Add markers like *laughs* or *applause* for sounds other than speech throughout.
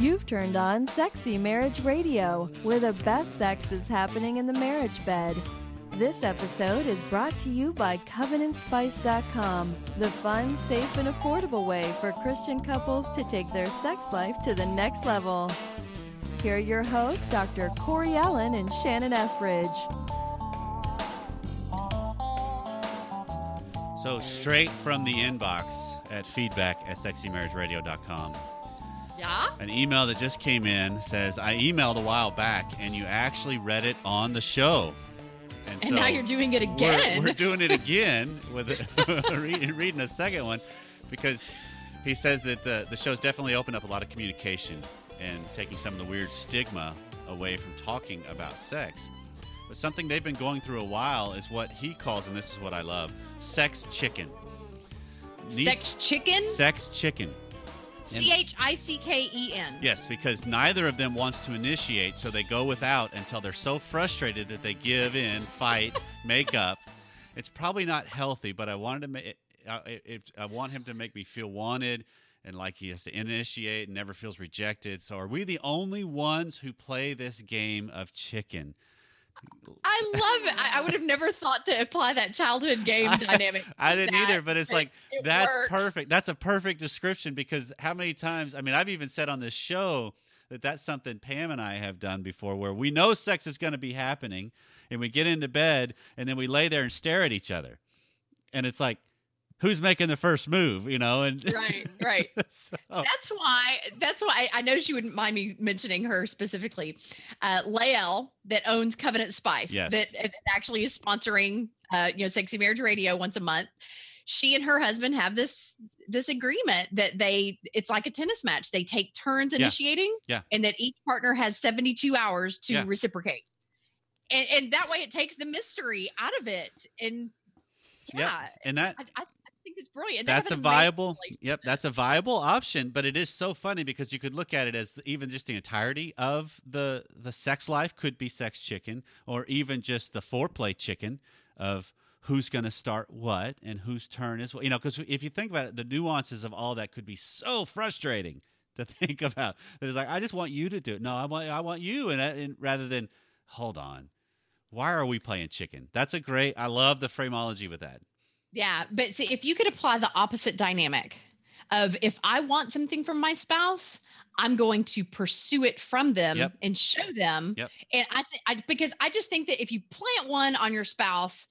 You've turned on Sexy Marriage Radio, where the best sex is happening in the marriage bed. This episode is brought to you by CovenantSpice.com, the fun, safe, and affordable way for Christian couples to take their sex life to the next level. Here are your hosts, Dr. Corey Allen and Shannon Ethridge. So straight from the inbox at feedback at sexymarriageradio.com. Yeah? An email that just came in says, I emailed a while back and you actually read it on the show. And now you're doing it we're- again. We're, doing it *laughs* again with *laughs* reading, reading a second one because he says that the, the show's definitely opened up a lot of communication and taking some of the weird stigma away from talking about sex. But something they've been going through a while is what he calls, and this is what I love, sex chicken. Need- Sex chicken? Sex chicken. C H I C K E N. Yes, because neither of them wants to initiate, so they go without until they're so frustrated that they give in, fight, *laughs* make up. It's probably not healthy, but I wanted to make. I, uh, it, I want him to make me feel wanted and like he has to initiate and never feels rejected. So, are we the only ones who play this game of chicken? I love it. I, I would have never thought to apply that childhood game I- dynamic. I didn't That- either, but it's like it that's works. perfect. That's a perfect description because how many times? I mean, I've even said on this show that that's something Pam and I have done before, where we know sex is going to be happening, and we get into bed, and then we lay there and stare at each other, and it's like, who's making the first move? You know, and Right, right. *laughs* so, That's why. That's why I, know she wouldn't mind me mentioning her specifically. Uh, Lael, that owns Covenant Spice, Yes. that, that actually is sponsoring, uh, you know, Sexy Marriage Radio once a month. She and her husband have this this agreement that they it's like a tennis match. They take turns initiating, Yeah. and that each partner has seventy two hours to Yeah. reciprocate. And, and that way, it takes the mystery out of it. And Yep. yeah, and that I, I I think it's brilliant. That's a have an amazing viable relationship. yep uh, that's a viable option but it is so funny because you could look at it as even just the entirety of the the sex life could be sex chicken or even just the foreplay chicken of who's going to start what and whose turn is what you know because if you think about it the nuances of all that could be so frustrating *laughs* to think about that it's like i just want you to do it no i want i want you and, and rather than hold on why are we playing chicken that's a great i love the phraseology with that Yeah, but see, if you could apply the opposite dynamic of if I want something from my spouse, I'm going to pursue it from them Yep. and show them. Yep. And I, th- I, because I just think that if you plant one on your spouse,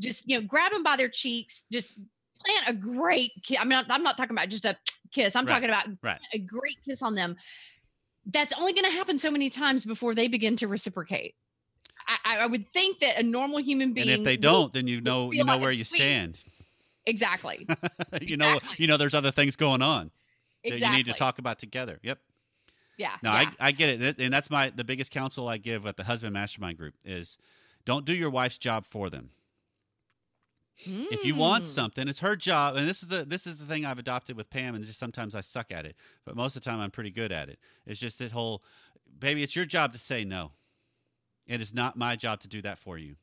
just you know, grab them by their cheeks, just plant a great. Ki- I mean, I'm not talking about just a kiss. I'm Right, talking about right. a great kiss on them. That's only going to happen so many times before they begin to reciprocate. I, I- would think that a normal human being. and if they don't then you know you know where you stand exactly. *laughs* you know you know there's other things going on Exactly. that you need to talk about together yep Yeah. no yeah. I, I get it and that's my the biggest counsel i give at the husband mastermind group is don't do your wife's job for them if you want Mm. something it's her job and this is the this is the thing i've adopted with pam and just sometimes i suck at it but most of the time i'm pretty good at it it's just that whole baby it's your job to say no it is not my job to do that for you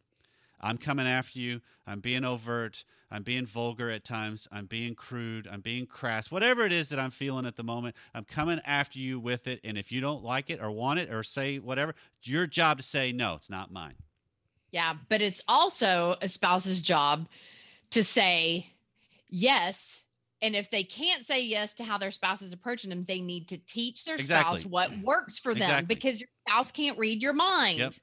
i'm coming after you i'm being overt i'm being vulgar at times i'm being crude i'm being crass whatever it is that i'm feeling at the moment i'm coming after you with it and if you don't like it or want it or say whatever it's your job to say no it's not mine Yeah, but it's also a spouse's job to say yes. And if they can't say yes to how their spouse is approaching them, they need to teach their Exactly. spouse what works for them Exactly. because your spouse can't read your mind. Yep.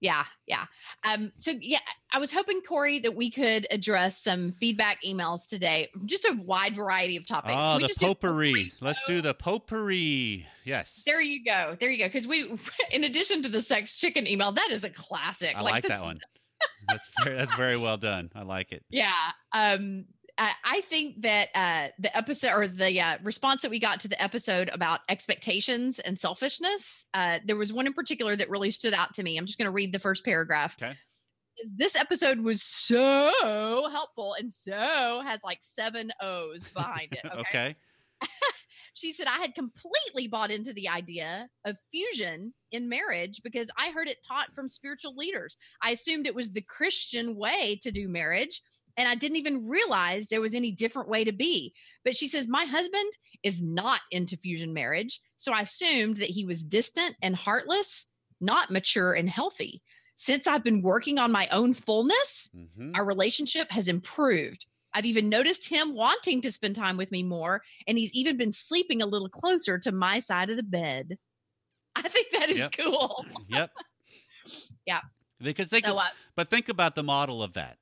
Yeah, yeah. Um, so yeah, I was hoping, Corey, that we could address some feedback emails today, just a wide variety of topics. oh we the just do potpourri brief let's do the potpourri yes There you go. There you go. Because we, *laughs* in addition to the sex chicken email, that is a classic. I like, that one. That's very, that's very well done. I like it. *laughs* Yeah. Um, I, I think that uh, the episode or the uh, response that we got to the episode about expectations and selfishness, uh, there was one in particular that really stood out to me. I'm just going to read the first paragraph. Okay. This episode was so helpful and so has like seven O's behind it. *laughs* Okay. Okay. *laughs* She said, I had completely bought into the idea of fusion in marriage because I heard it taught from spiritual leaders. I assumed it was the Christian way to do marriage and I didn't even realize there was any different way to be. But she says, My husband is not into fusion marriage. So I assumed that he was distant and heartless, not mature and healthy. Since I've been working on my own fullness, Mhm. our relationship has improved. I've even noticed him wanting to spend time with me more, and he's even been sleeping a little closer to my side of the bed. *laughs* I think that is Yep. cool. Yep. *laughs* Yeah. Because think, so, uh, but think about the model of that.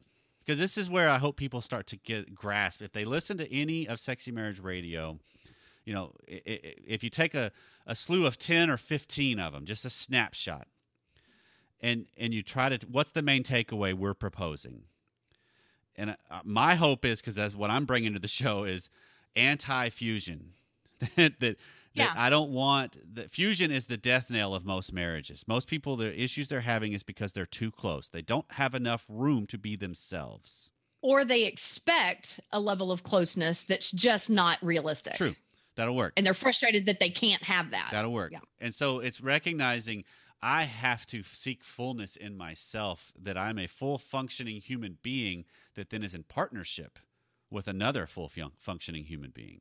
Because this is where I hope people start to get grasp. If they listen to any of Sexy Marriage Radio, you know, if you take a, a slew of 10 or 15 of them, just a snapshot, and and you try to, what's the main takeaway we're proposing? And uh, my hope is, because that's what I'm bringing to the show, is anti-fusion. *laughs* that, that Yeah. I don't want the fusion is the death knell of most marriages. Most people the issues they're having is because they're too close. They don't have enough room to be themselves. or they expect a level of closeness that's just not realistic. True. That'll work. And they're frustrated that they can't have that. That'll work. Yeah. And so it's recognizing I have to seek fullness in myself, that I'm a full functioning human being that then is in partnership with another full functioning human being.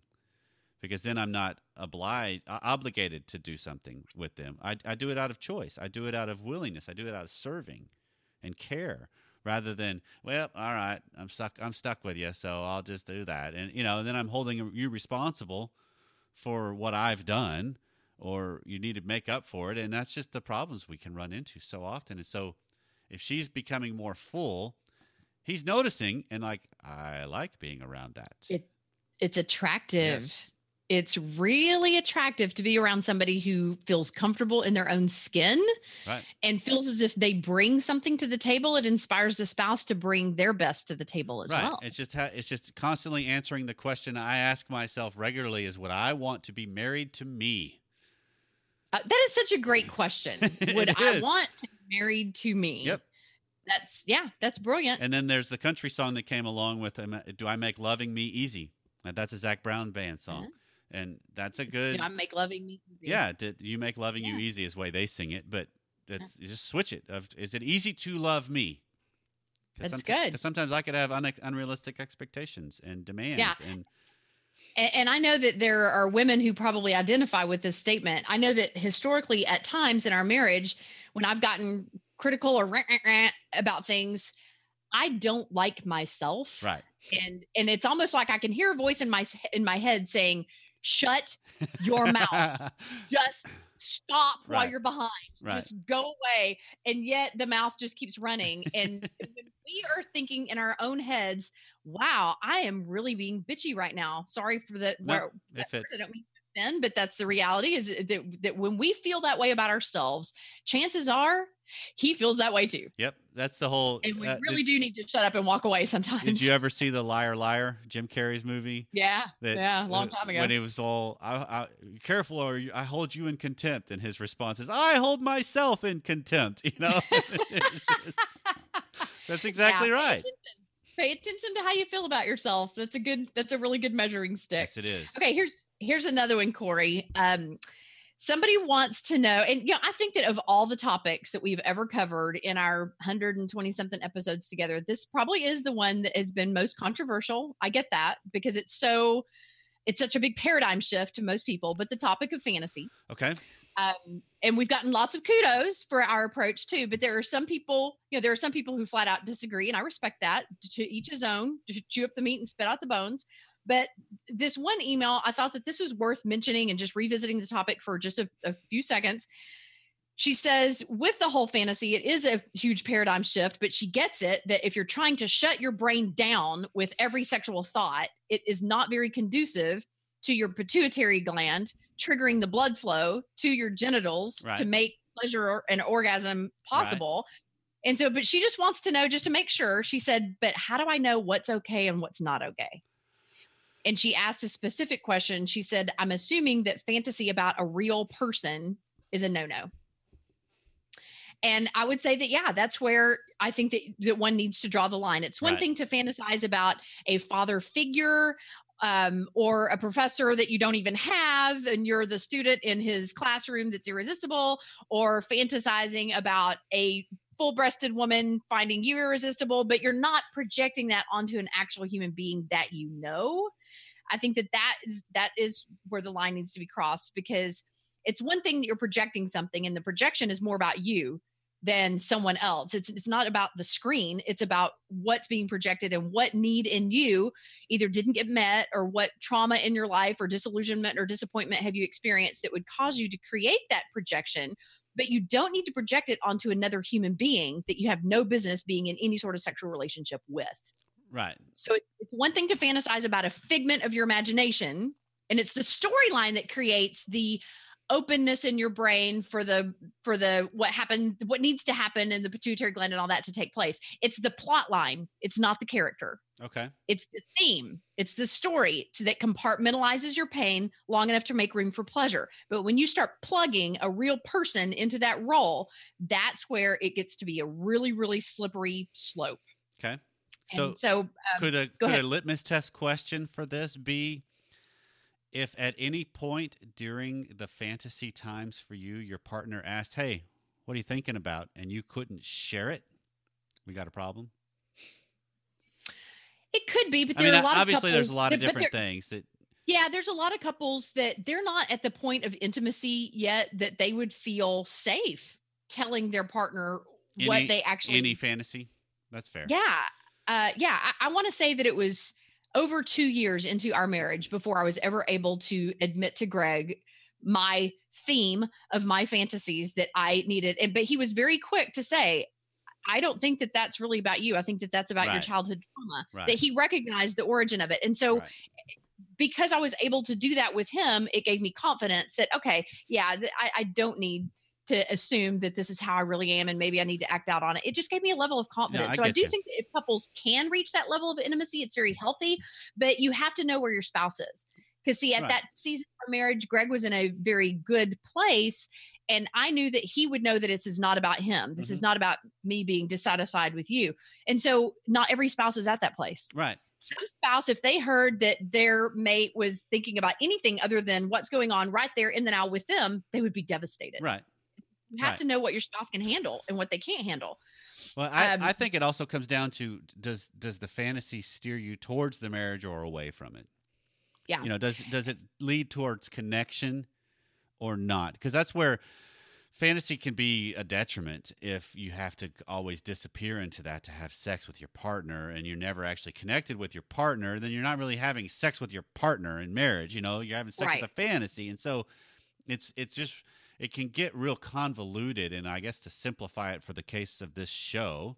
Because then I'm not obliged, obligated to do something with them. I, I do it out of choice. I do it out of willingness. I do it out of serving and care rather than, well, all right, I'm stuck, I'm stuck with you. So I'll just do that. And, you know, then I'm holding you responsible for what I've done or you need to make up for it and that's just the problems we can run into so often and so if she's becoming more full he's noticing and like I like being around that It- It's attractive. Yes. It's really attractive to be around somebody who feels comfortable in their own skin right and feels as if they bring something to the table. It inspires the spouse to bring their best to the table as right well. it's just ha- it's just constantly answering the question I ask myself regularly is would I want to be married to me Uh, that is such a great question. *laughs* Would I want to be married to me? Yep. That's yeah, that's brilliant. and then there's the country song that came along with um, do I make loving me easy and that's a Zac Brown band song and that's a good Do I make loving me? easy? Yeah, did you make loving you Yeah. easy is the way they sing it, but that's you just switch it. Of is it easy to love me? That's someti- good. 'cause sometimes I could have un- unrealistic expectations and demands, and And, and I know that there are women who probably identify with this statement. I know that historically, at times in our marriage, when I've gotten critical or rant, rant, rant about things, I don't like myself. right, And and it's almost like I can hear a voice in my in my head saying, "Shut your mouth. *laughs* Just stop while you're behind. Right. Just go away." And yet the mouth just keeps running. And when we are thinking in our own heads, "Wow, I am really being bitchy right now." Sorry for the No, where that word. I don't mean to offend, but that's the reality. Is that, that when we feel that way about ourselves, chances are he feels that way too. Yep, that's the whole. And we uh, really did, do need to shut up and walk away sometimes. did you ever see the Liar Liar Jim Carrey's movie? yeah, That, yeah, a long uh, time ago. When he was all, I, I, "Careful, or I hold you in contempt," and his response is, "I hold myself in contempt." *laughs* You know, *laughs* that's exactly Yeah, pay right. attention. Pay attention to how you feel about yourself. That's a good. That's a really good measuring stick. Yes, it is. Okay, here's here's another one, Corey. Um, somebody wants to know, and you know, I think that of all the topics that we've ever covered in our 120 something episodes together, this probably is the one that has been most controversial. I get that because it's so it's such a big paradigm shift to most people. But the topic of fantasy, Okay. um, and we've gotten lots of kudos for our approach too. But there are some people, you know, there are some people who flat out disagree, and I respect that. To each his own. To chew up the meat and spit out the bones. But this one email, I thought that this was worth mentioning and just revisiting the topic for just a, a few seconds. She says, with the whole fantasy, it is a huge paradigm shift, but she gets it that if you're trying to shut your brain down with every sexual thought, it is not very conducive to your pituitary gland, triggering the blood flow to your genitals to make pleasure and orgasm possible. And so, but she just wants to know, just to make sure, she said, but how do I know what's okay and what's not okay? And she asked a specific question. She said, I'm assuming that fantasy about a real person is a no no. And I would say that, yeah, that's where I think that, that one needs to draw the line. It's one Right. thing to fantasize about a father figure um, or a professor that you don't even have, and you're the student in his classroom that's irresistible, or fantasizing about a full breasted woman finding you irresistible, but you're not projecting that onto an actual human being that you know. I think that that is that is where the line needs to be crossed because it's one thing that you're projecting something and the projection is more about you than someone else. It's it's not about the screen, it's about what's being projected and what need in you either didn't get met or what trauma in your life or disillusionment or disappointment have you experienced that would cause you to create that projection. But you don't need to project it onto another human being that you have no business being in any sort of sexual relationship with. Right. So it's one thing to fantasize about a figment of your imagination, and it's the storyline that creates the openness in your brain for the for the what happened what needs to happen in the pituitary gland and all that to take place it's the plot line it's not the character Okay. it's the theme it's the story to, that compartmentalizes your pain long enough to make room for pleasure but when you start plugging a real person into that role that's where it gets to be a really really slippery slope Okay. And So, so um, could a could ahead. a litmus test question for this be if at any point during the fantasy times for you your partner asked, "Hey, what are you thinking about?" and you couldn't share it, we got a problem. it could be but I there mean, are a lot obviously of there's a lot of different things that Yeah, there's a lot of couples that they're not at the point of intimacy yet that they would feel safe telling their partner Any- what they actually any fantasy. That's fair. Yeah. Uh yeah, I, I want to say that it was over 2 years into our marriage before I was ever able to admit to Greg my theme of my fantasies that I needed and but he was very quick to say I don't think that that's really about you. I think that that's about your childhood trauma. Right. That he recognized the origin of it. And so Right. because I was able to do that with him, it gave me confidence that okay, yeah, I, I don't need to assume that this is how I really am, and maybe I need to act out on it. It just gave me a level of confidence. I so I do you. think that if couples can reach that level of intimacy, it's very healthy. But you have to know where your spouse is, because see, at Right. that season of marriage, Greg was in a very good place. And I knew that he would know that this is not about him. This Mm-hmm. is not about me being dissatisfied with you. And so, not every spouse is at that place Right. some spouse, if they heard that their mate was thinking about anything other than what's going on right there in the now with them, they would be devastated. Right. You have right. to know what your spouse can handle and what they can't handle. Well, I, Um, I think it also comes down to does does the fantasy steer you towards the marriage or away from it? Yeah. You know, does does it lead towards connection or not? Because that's where fantasy can be a detriment if you have to always disappear into that to have sex with your partner and you're never actually connected with your partner, then you're not really having sex with your partner in marriage, you know, you're having sex Right. with a fantasy. And so it's it's just it can get real convoluted and I guess to simplify it for the case of this show,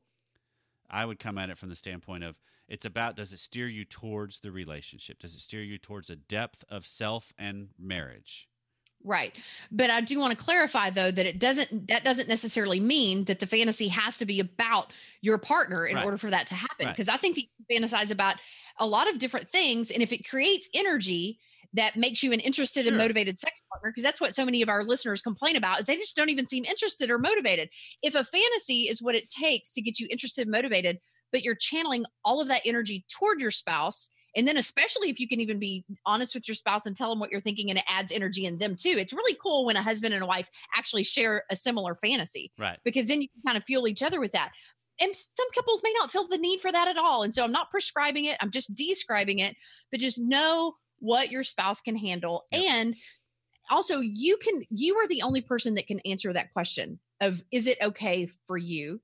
I would come at it from the standpoint of it's about does it steer you towards the relationship? Does it steer you towards a depth of self and marriage? Right. But I do want to clarify though that it doesn't that doesn't necessarily mean that the fantasy has to be about your partner in Right. order for that to happen. Right. Because I think that you fantasize about a lot of different things. And if it creates energy that makes you an interested and motivated sex partner, because that's what so many of our listeners complain about is they just don't even seem interested or motivated. If a fantasy is what it takes to get you interested and motivated, but you're channeling all of that energy toward your spouse and then especially if you can even be honest with your spouse and tell them what you're thinking and it adds energy in them too it's really cool when a husband and a wife actually share a similar fantasy Right. because then you can kind of fuel each other with that and some couples may not feel the need for that at all and so i'm not prescribing it i'm just describing it but just know what your spouse can handle Yep. and also you can you are the only person that can answer that question of is it okay for you?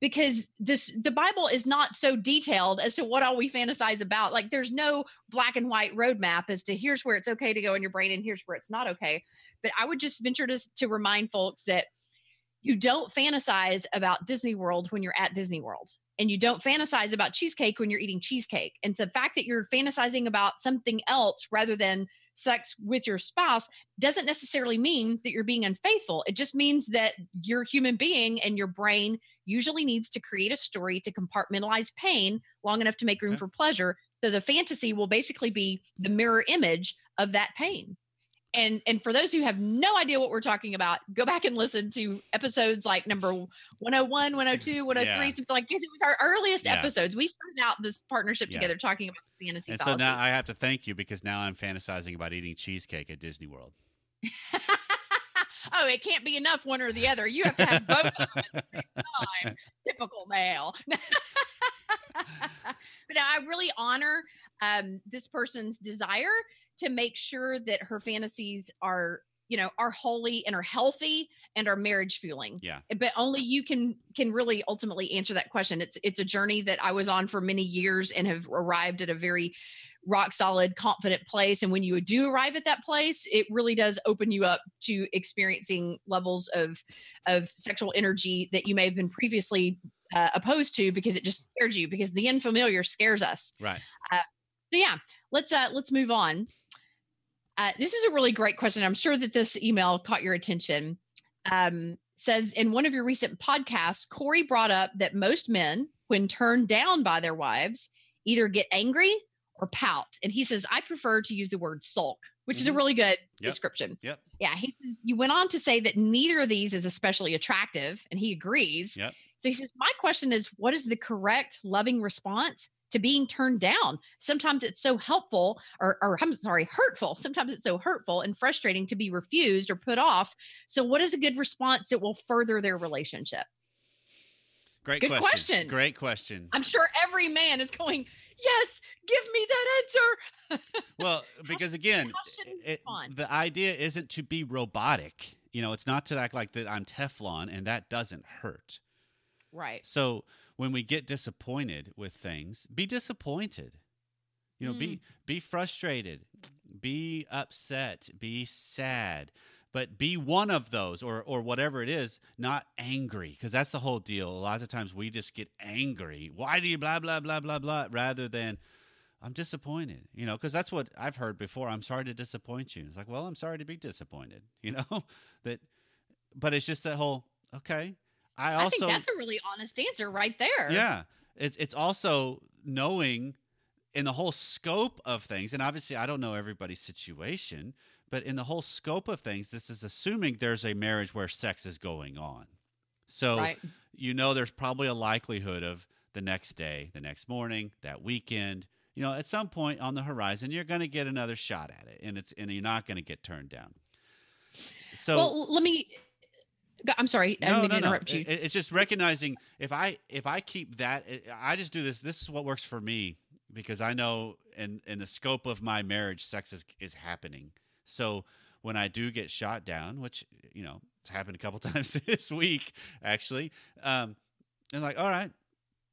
Because this the bible is not so detailed as to what all we fantasize about. Like there's no black and white roadmap as to here's where it's okay to go in your brain and here's where it's not okay. But i would just venture to, to remind folks that you don't fantasize about disney world when you're at disney world and you don't fantasize about cheesecake when you're eating cheesecake and the fact that you're fantasizing about something else rather than sex with your spouse doesn't necessarily mean that you're being unfaithful it just means that you're a human being and your brain usually needs to create a story to compartmentalize pain long enough to make room Okay. for pleasure. So the fantasy will basically be the mirror image of that pain. And and for those who have no idea what we're talking about, go back and listen to episodes like number 101, 102, 103, Yeah. something like this. It was our earliest Yeah. episodes. We started out this partnership Yeah. together talking about fantasy And so now I have to thank you because now I'm fantasizing about eating cheesecake at Disney World. *laughs* oh, it can't be enough one or the other. You have to have both of them at the same time. *laughs* Typical male. *laughs* but I really honor um, this person's desire to make sure that her fantasies are you know are holy and are healthy and are marriage fueling. Yeah. but only you can can really ultimately answer that question. It's it's a journey that i was on for many years and have arrived at a very rock solid confident place. And when you do arrive at that place it really does open you up to experiencing levels of of sexual energy that you may have been previously uh, opposed to because it just scares you because the unfamiliar scares us. Right. so yeah let's uh let's move on uh, this is a really great question i'm sure that this email caught your attention um, says in one of your recent podcasts corey brought up that most men when turned down by their wives either get angry or pout and he says i prefer to use the word sulk which is a Mhm. really good Yep. description Yep. yeah he says you went on to say that neither of these is especially attractive and he agrees Yep. So he says, My question is, what is the correct loving response to being turned down? Sometimes it's so helpful, or, or I'm sorry, hurtful. Sometimes it's so hurtful and frustrating to be refused or put off. So, what is a good response that will further their relationship? Great Good question. question. Great question. I'm sure every man is going, Yes, give me that answer. *laughs* Well, because again, it- the idea isn't to be robotic. You know, it's not to act like that I'm Teflon and that doesn't hurt. Right. So when we get disappointed with things, be disappointed. You know, Mm. be be frustrated, be upset, be sad, but be one of those or or whatever it is, not angry, because that's the whole deal. A lot of times we just get angry. Why do you blah blah blah blah blah rather than I'm disappointed, you know, because that's what I've heard before. I'm sorry to disappoint you. It's like, well, I'm sorry to be disappointed, *laughs* you know, that, but it's just that whole, okay. I I, think that's a really honest answer right there. yeah. It's it's also knowing in the whole scope of things, and obviously I don't know everybody's situation, but in the whole scope of things, this is assuming there's a marriage where sex is going on. So Right. you know there's probably a likelihood of the next day, the next morning, that weekend. You know, at some point on the horizon, you're going to get another shot at it, and it's and you're not going to get turned down. So well, let me. I'm sorry. I didn't mean to interrupt you. it's just recognizing if I if I keep that, I just do this. This is what works for me because I know in in the scope of my marriage, sex is is happening. So when I do get shot down, which you know it's happened a couple *laughs* times this week actually, um, and like, all right,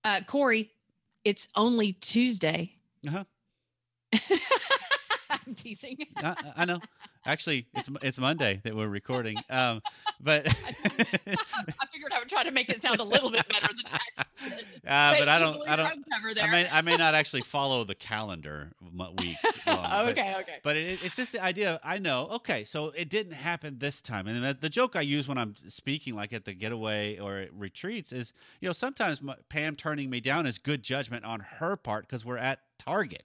Uh, Corey, it's only Tuesday. uh-huh, *laughs* I'm teasing. *laughs* I, I know. Actually, it's it's Monday that we're recording, um, *laughs* but I figured I would try to make it sound a little bit better than that. *laughs* uh, but I don't I don't I may I may not actually follow the calendar weeks. long, oh, but- okay, okay. But it, it's just the idea. I know. Okay, so it didn't happen this time, and the, joke I use when I'm speaking, like at the getaway or at retreats, is you know sometimes my, Pam turning me down is good judgment on her part because we're at Target,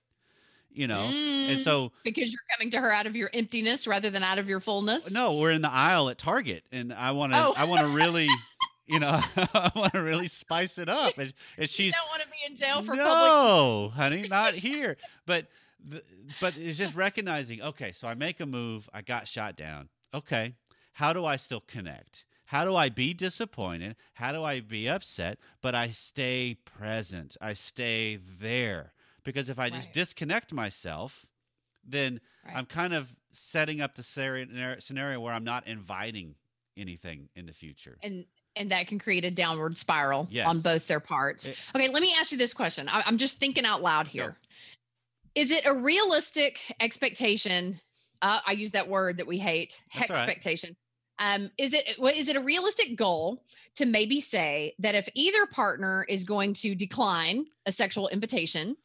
you know, and Mm, so because you're coming to her out of your emptiness rather than out of your fullness. no, we're in the aisle at Target, and I want to Oh. I want to really. *laughs* You know, *laughs* I want to really spice it up, and, and you she's don't want to be in jail for public. no, *laughs* honey, not here. But the, but it's just recognizing. Okay, so I make a move. I got shot down. Okay, how do I still connect? How do I be disappointed? How do I be upset? But I stay present. I stay there because if I just Right. disconnect myself, then Right. I'm kind of setting up the scenario, where I'm not inviting anything in the future. And and that can create a downward spiral Yes. on both their parts. It- okay, let me ask you this question. I, I'm just thinking out loud here. Is it a realistic expectation? Uh, I use that word that we hate, That's all right. expectation. Um, is it what is it a realistic goal to maybe say that if either partner is going to decline a sexual invitation,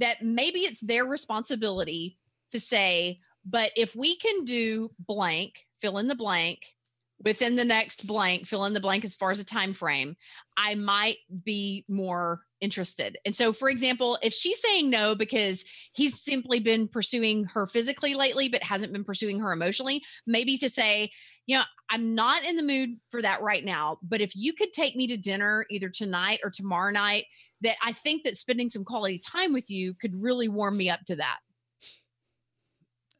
that maybe it's their responsibility to say, but if we can do blank, fill in the blank within the next blank, fill in the blank as far as a time frame, I might be more interested. And so, for example, if she's saying no because he's simply been pursuing her physically lately, but hasn't been pursuing her emotionally, maybe to say, you know, I'm not in the mood for that right now, but if you could take me to dinner either tonight or tomorrow night, that I think that spending some quality time with you could really warm me up to that.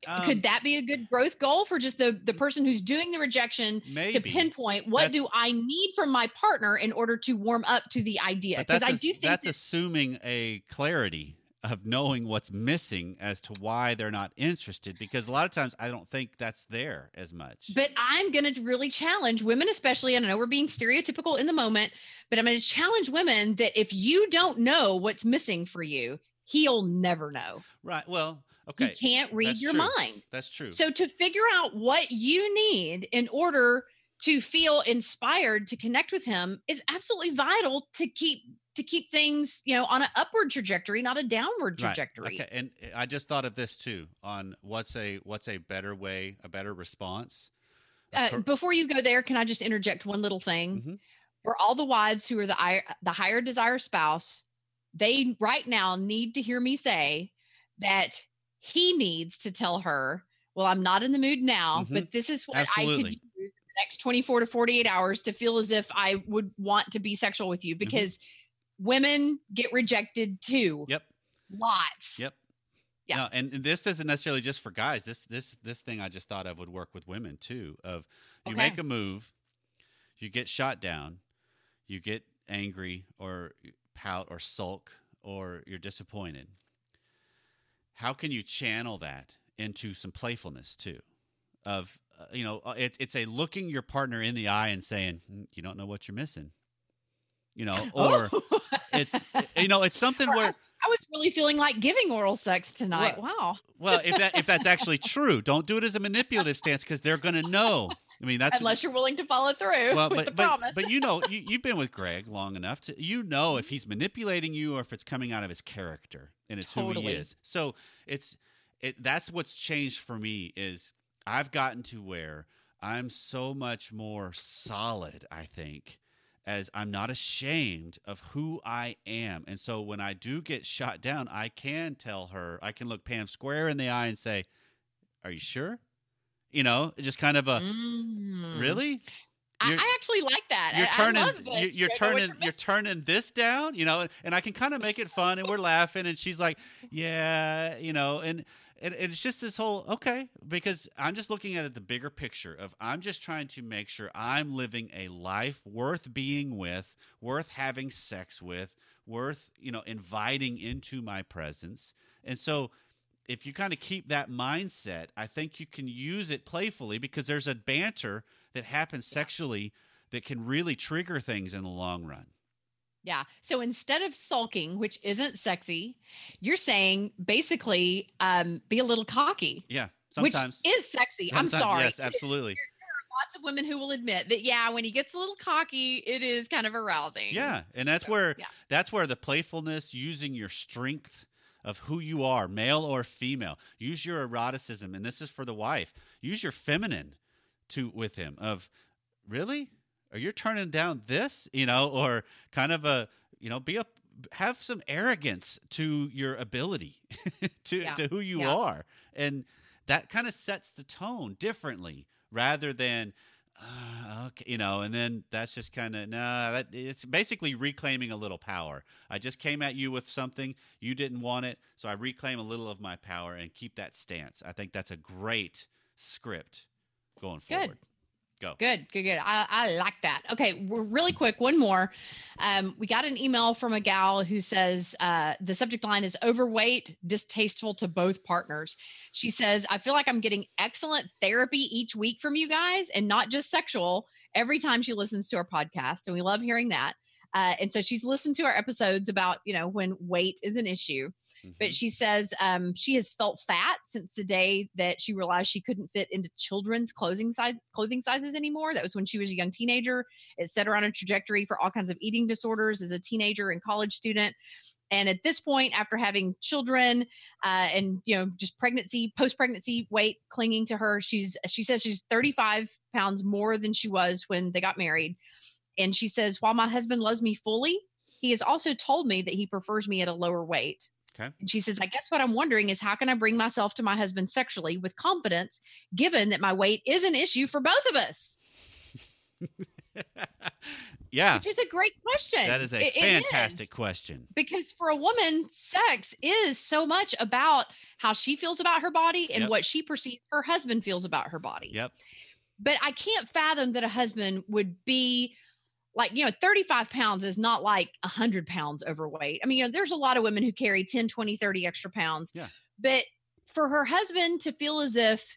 Um, Could that be a good growth goal for just the the person who's doing the rejection maybe to pinpoint what do I need from my partner in order to warm up to the idea? Because I do think that's that- assuming a clarity of knowing what's missing as to why they're not interested. Because a lot of times I don't think that's there as much. But I'm going to really challenge women, especially. And I know we're being stereotypical in the moment, but I'm going to challenge women that if you don't know what's missing for you, he'll never know. right. Well, okay. He can't read that's your true. mind. That's true. So to figure out what you need in order to feel inspired to connect with him is absolutely vital to keep to keep things, you know, on an upward trajectory, not a downward Right. trajectory. Okay, and I just thought of this too on what's a what's a better way, a better response. Uh, before you go there, can I just interject one little thing? Mhm. For all the wives who are the the higher desire spouse, they right now need to hear me say that he needs to tell her, "Well, I'm not in the mood now, Mhm. but this is what I could use in the next 24 to 48 hours to feel as if I would want to be sexual with you." Because women get rejected too. Yep. lots. Yep. Yeah. No, and, this isn't necessarily just for guys. This this this thing I just thought of would work with women too. Of you Okay. make a move, you get shot down, you get angry or pout or sulk or you're disappointed. How can you channel that into some playfulness too? Of uh, you know, uh, it's it's a looking your partner in the eye and saying, "Hmm, "You don't know what you're missing," you know, *laughs* or Oh. it's eh, you know, it's something where I was really feeling like giving oral sex tonight. wow. Well, if that if that's actually true, don't do it as a manipulative stance because they're going to know. I mean, that's Unless you're willing to follow through well, with but the but, promise. but you know, *laughs* you, you've been with Greg long enough to you know if he's manipulating you or if it's coming out of his character and it's who he is. So it's it that's what's changed for me is I've gotten to where I'm so much more solid. I think as I'm not ashamed of who I am. And so when I do get shot down, I can tell her, I can look Pam square in the eye and say, Are you sure? You know, just kind of a Mm. really? I, I actually like that. You're I- I turning love you're, you you're don't know what turning you're you're, turning this down, you know, and I can kind of make it fun and we're laughing and she's like, "Yeah, you know," and and it's just this whole okay because I'm just looking at it the bigger picture of I'm just trying to make sure I'm living a life worth being with, worth having sex with, worth, you know, inviting into my presence. And so if you kind of keep that mindset, I think you can use it playfully because there's a banter that happens sexually that can really trigger things in the long run. Yeah. So instead of sulking, which isn't sexy, you're saying basically um, be a little cocky, Yeah, sometimes. which is sexy. I'm sometimes, sorry. Yes, absolutely. Lots of women who will admit that, yeah, when he gets a little cocky, it is kind of arousing. Yeah, and that's where yeah. that's where the playfulness, using your strength of who you are, male or female, use your eroticism, and this is for the wife. Use your feminine to with him. Of really, are you turning down this? You know, or kind of a you know, be a have some arrogance to your ability *laughs* to Yeah, to who you yeah. are, and that kind of sets the tone differently rather than uh, okay, you know, and then that's just kind of nah. That it's basically reclaiming a little power. I just came at you with something you didn't want it, so I reclaim a little of my power and keep that stance. I think that's a great script going Good. forward. Go. Good, good, good. I, I like that. Okay, we're really quick. One more. Um, we got an email from a gal who says uh, the subject line is overweight, distasteful to both partners. She says, I feel like I'm getting excellent therapy each week from you guys and not just sexual every time she listens to our podcast. And we love hearing that. Uh, and so she's listened to our episodes about, you know, when weight is an issue. But Mhm. she says um, she has felt fat since the day that she realized she couldn't fit into children's clothing size clothing sizes anymore. That was when she was a young teenager. It set her on a trajectory for all kinds of eating disorders as a teenager and college student. And at this point, after having children uh, and you know just pregnancy, post pregnancy weight clinging to her, she's she says she's 35 pounds more than she was when they got married. And she says, while my husband loves me fully, he has also told me that he prefers me at a lower weight. Okay. And she says, I guess what I'm wondering is how can I bring myself to my husband sexually with confidence, given that my weight is an issue for both of us? *laughs* Yeah. Which is a great question. That is a It- it fantastic is. question. because for a woman, sex is so much about how she feels about her body and Yep. what she perceives her husband feels about her body. Yep. But I can't fathom that a husband would be like, you know, 35 pounds is not like 100 pounds overweight. I mean, you know, there's a lot of women who carry 10, 20, 30 extra pounds. Yeah. But for her husband to feel as if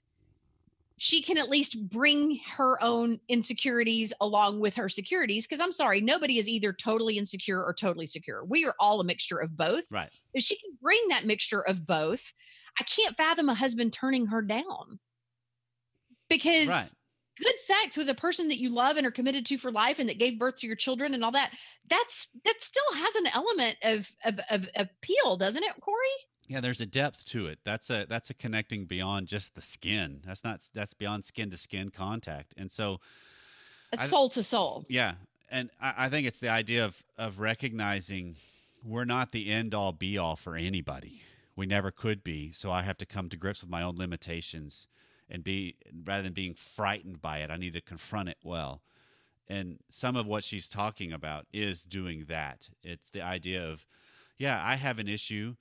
she can at least bring her own insecurities along with her securities. Because I'm sorry, nobody is either totally insecure or totally secure. We are all a mixture of both. Right. If she can bring that mixture of both, I can't fathom a husband turning her down. Because Right. Good sex with a person that you love and are committed to for life and that gave birth to your children and all that, that's that still has an element of of, of appeal, doesn't it, Corey? Yeah, there's a depth to it. That's a that's a connecting beyond just the skin. That's not that's beyond skin to skin contact. And so It's I- soul to soul. yeah, and I, I think it's the idea of of recognizing we're not the end all be all for anybody. We never could be. So I have to come to grips with my own limitations and be rather than being frightened by it, I need to confront it well. And some of what she's talking about is doing that. It's the idea of, yeah, I have an issue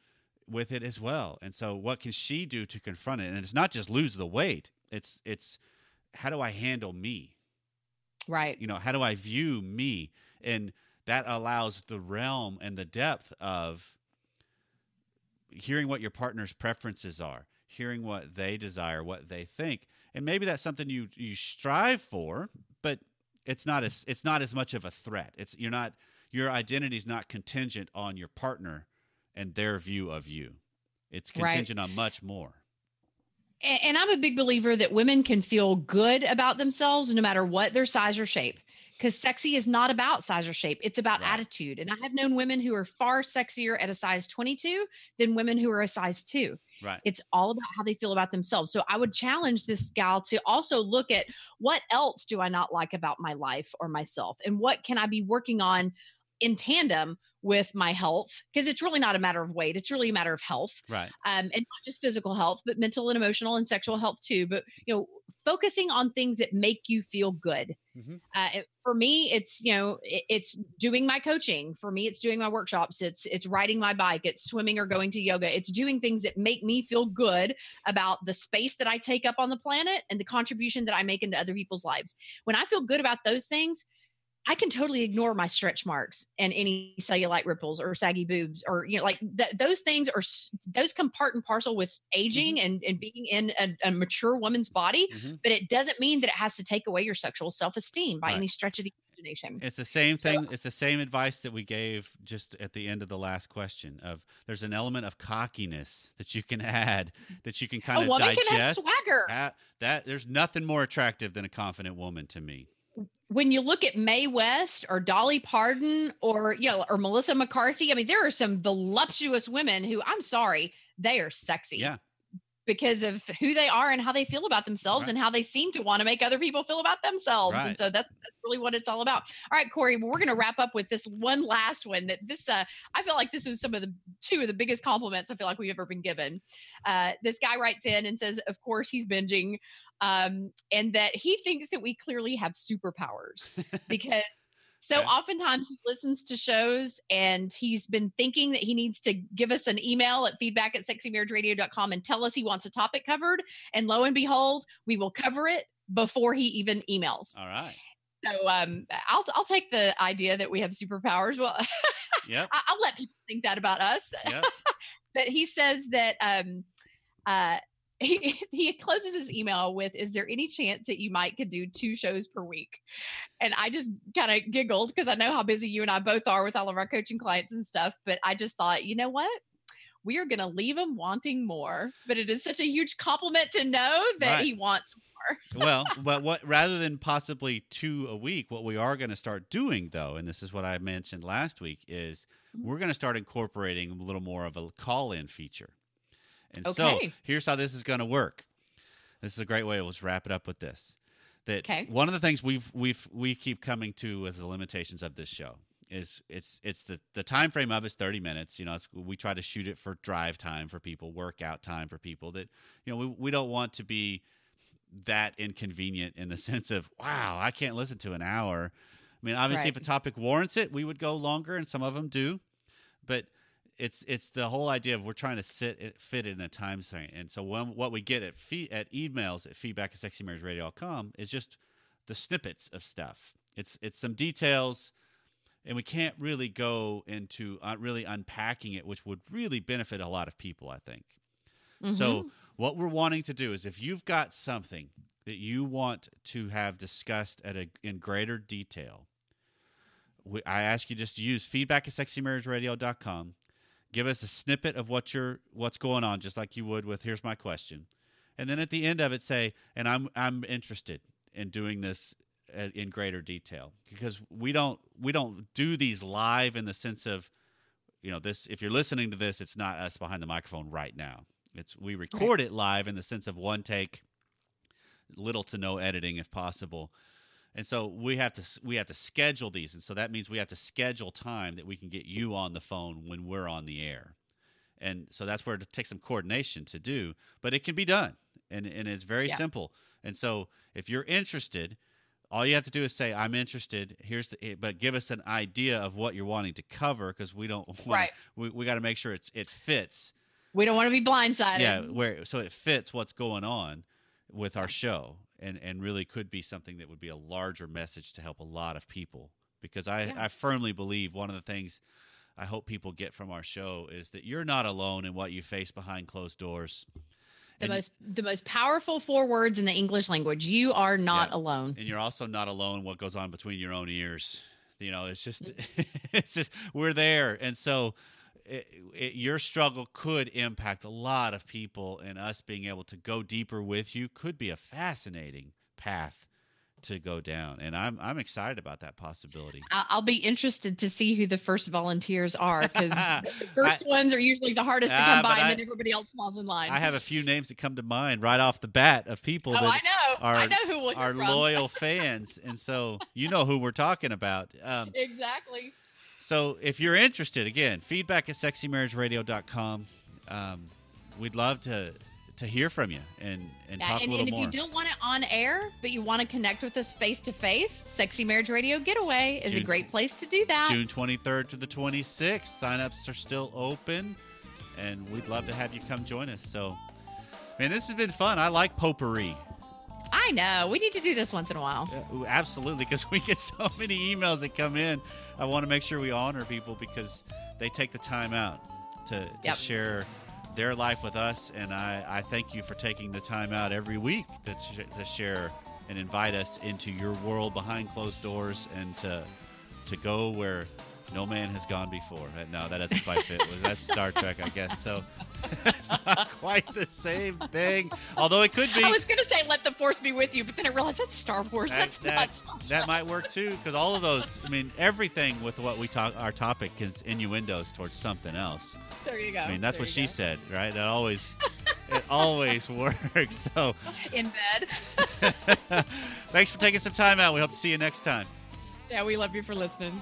with it as well. And so what can she do to confront it? And it's not just lose the weight. It's it's how do I handle me? Right. you know how do i view me and that allows the realm and the depth of hearing what your partner's preferences are hearing what they desire what they think and maybe that's something you you strive for but it's not as it's not as much of a threat it's you're not your identity is not contingent on your partner and their view of you it's Right. contingent on much more and I'm a big believer that women can feel good about themselves no matter what their size or shape. Because sexy is not about size or shape, it's about Right. attitude. And I have known women who are far sexier at a size 22 than women who are a size two. right It's all about how they feel about themselves. So I would challenge this gal to also look at what else do I not like about my life or myself? And what can I be working on in tandem with my health? Because it's really not a matter of weight, it's really a matter of health right um, and not just physical health, but mental and emotional and sexual health too. But you know, focusing on things that make you feel good. Mhm. Uh, it- for me, it's you know, it, it's doing my coaching. For me, it's doing my workshops. It's it's riding my bike. It's swimming or going to yoga. It's doing things that make me feel good about the space that I take up on the planet and the contribution that I make into other people's lives. When I feel good about those things. I can totally ignore my stretch marks and any cellulite ripples or saggy boobs or you know like th- those things are s- those come part and parcel with aging and, and being in a, a mature woman's body Mhm. but it doesn't mean that it has to take away your sexual self-esteem by Right. any stretch of the imagination It's the same So- thing. it's the same advice that we gave just at the end of the last question. Of there's an element of cockiness that you can *laughs* add that you can kind a of woman digest. can have swagger that, that there's nothing more attractive than a confident woman to me. When you look at Mae West or Dolly Parton or you know or Melissa McCarthy, I mean there are some voluptuous women who I'm sorry, they are sexy. Yeah. Because of who they are and how they feel about themselves Right. and how they seem to want to make other people feel about themselves. Right. And so that's, that's really what it's all about. All right, Corey, well, we're going to wrap up with this one last one that this, uh, I feel like this was some of the two of the biggest compliments I feel like we've ever been given. Uh, this guy writes in and says, of course, he's binging um, and that he thinks that we clearly have superpowers *laughs* because so Okay. oftentimes he listens to shows and he's been thinking that he needs to give us an email at feedback at sexymarriageradio.com and tell us he wants a topic covered. And lo and behold, we will cover it before he even emails. All right. So um, I'll, I'll take the idea that we have superpowers. Well, *laughs* Yep. I- I'll let people think that about us. Yep. *laughs* but he says that um, uh, he, *laughs* he closes his email with, "Is there any chance that you might could do two shows per week?" And I just kind of giggled because I know how busy you and I both are with all of our coaching clients and stuff. But I just thought, you know what? We are going to leave him wanting more. But it is such a huge compliment to know that Right. he wants more. *laughs* well, but what rather than possibly two a week, what we are going to start doing though, and this is what I mentioned last week, is Mhm. we're going to start incorporating a little more of a call-in feature. And so here's how this is going to work. This is a great way. Let's wrap it up with this. That Okay. one of the things we've we've we keep coming to as the limitations of this show is it's it's the the time frame of it's 30 minutes you know it's, we try to shoot it for drive time for people workout time for people that you know we, we don't want to be that inconvenient in the *laughs* sense of wow i can't listen to an hour I mean, obviously, if a topic warrants it, we would go longer, and some of them do. But it's it's the whole idea of we're trying to sit it, fit in a time frame. And so when, what we get at fee, at emails at feedback at sexymarriageradio.com is just the snippets of stuff. It's it's some details, and we can't really go into uh, really unpacking it, which would really benefit a lot of people. I think. So what we're wanting to do is if you've got something that you want to have discussed at a in greater detail, we, I ask you just to use feedback at sexymarriageradio.com. Give us a snippet of what you're what's going on, just like you would with here's my question, and then at the end of it say, and I'm I'm interested in doing this uh, in greater detail. Because we don't we don't do these live in the sense of you know this if you're listening to this it's not us behind the microphone right now. It's we record it live in the sense of one take little to no editing if possible and so we have to we have to schedule these and so that means we have to schedule time that we can get you on the phone when we're on the air and so that's where it takes some coordination to do but it can be done and and it's very Yeah. simple and so if you're interested all you have to do is say i'm interested here's the eh, but give us an idea of what you're wanting to cover because we don't *laughs* want Right. we, we got to make sure it's it fits We don't want to be blindsided. yeah where so it fits what's going on with our show and and really could be something that would be a larger message to help a lot of people because i Yeah. i firmly believe one of the things i hope people get from our show is that you're not alone in what you face behind closed doors The And- most the most powerful four words in the English language. You are not Yeah. alone. and you're also not alone what goes on between your own ears you know it's just mm. *laughs* it's just we're there and so it, it, your struggle could impact a lot of people and us being able to go deeper with you could be a fascinating path to go down and i'm i'm excited about that possibility I- I'll be interested to see who the first volunteers are because *laughs* the first ones are usually the hardest to Ah, come by, and I- then everybody else falls in line. i have a few names that come to mind right off the bat of people oh, that I know. I are- know who are loyal *laughs* fans and so you know who we're talking about um, Exactly. So if you're interested, again, feedback at sexymarriageradio.com. Um, we'd love to to hear from you and, and Yeah, talk and, a little and if more. you don't want it on air, but you want to connect with us face to face, Sexy Marriage Radio Getaway is June- a great place to do that. June 23rd to the 26th. Signups are still open, and we'd love to have you come join us. So, man, this has been fun. I like potpourri. I know. We need to do this once in a while. Uh, absolutely, because *laughs* we get so many emails that come in. I want to make sure we honor people because they take the time out to, to Yep. share their life with us. And I, I thank you for taking the time out every week to, sh- to share and invite us into your world behind closed doors and to, to go where no man has gone before. Uh, No, that doesn't quite fit. That's Star Trek, I guess. So *laughs* it's not quite the same thing. Although it could be. I was going to say, let the force be with you, but then I realized that's Star Wars. That- that's that, not Star that might work too because all of those i mean everything with what we talk our topic is innuendos towards something else There you go. i mean that's There what she said right that always *laughs* it always works so. In bed. *laughs* thanks for taking some time out we hope to see you next time yeah, we love you for listening.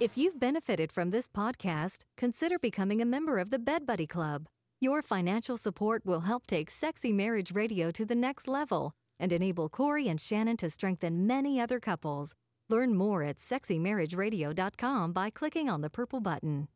If you've benefited from this podcast, consider becoming a member of the Bed Buddy Club. Your financial support will help take Sexy Marriage Radio to the next level and enable Corey and Shannon to strengthen many other couples. Learn more at sexymarriageradio.com by clicking on the purple button.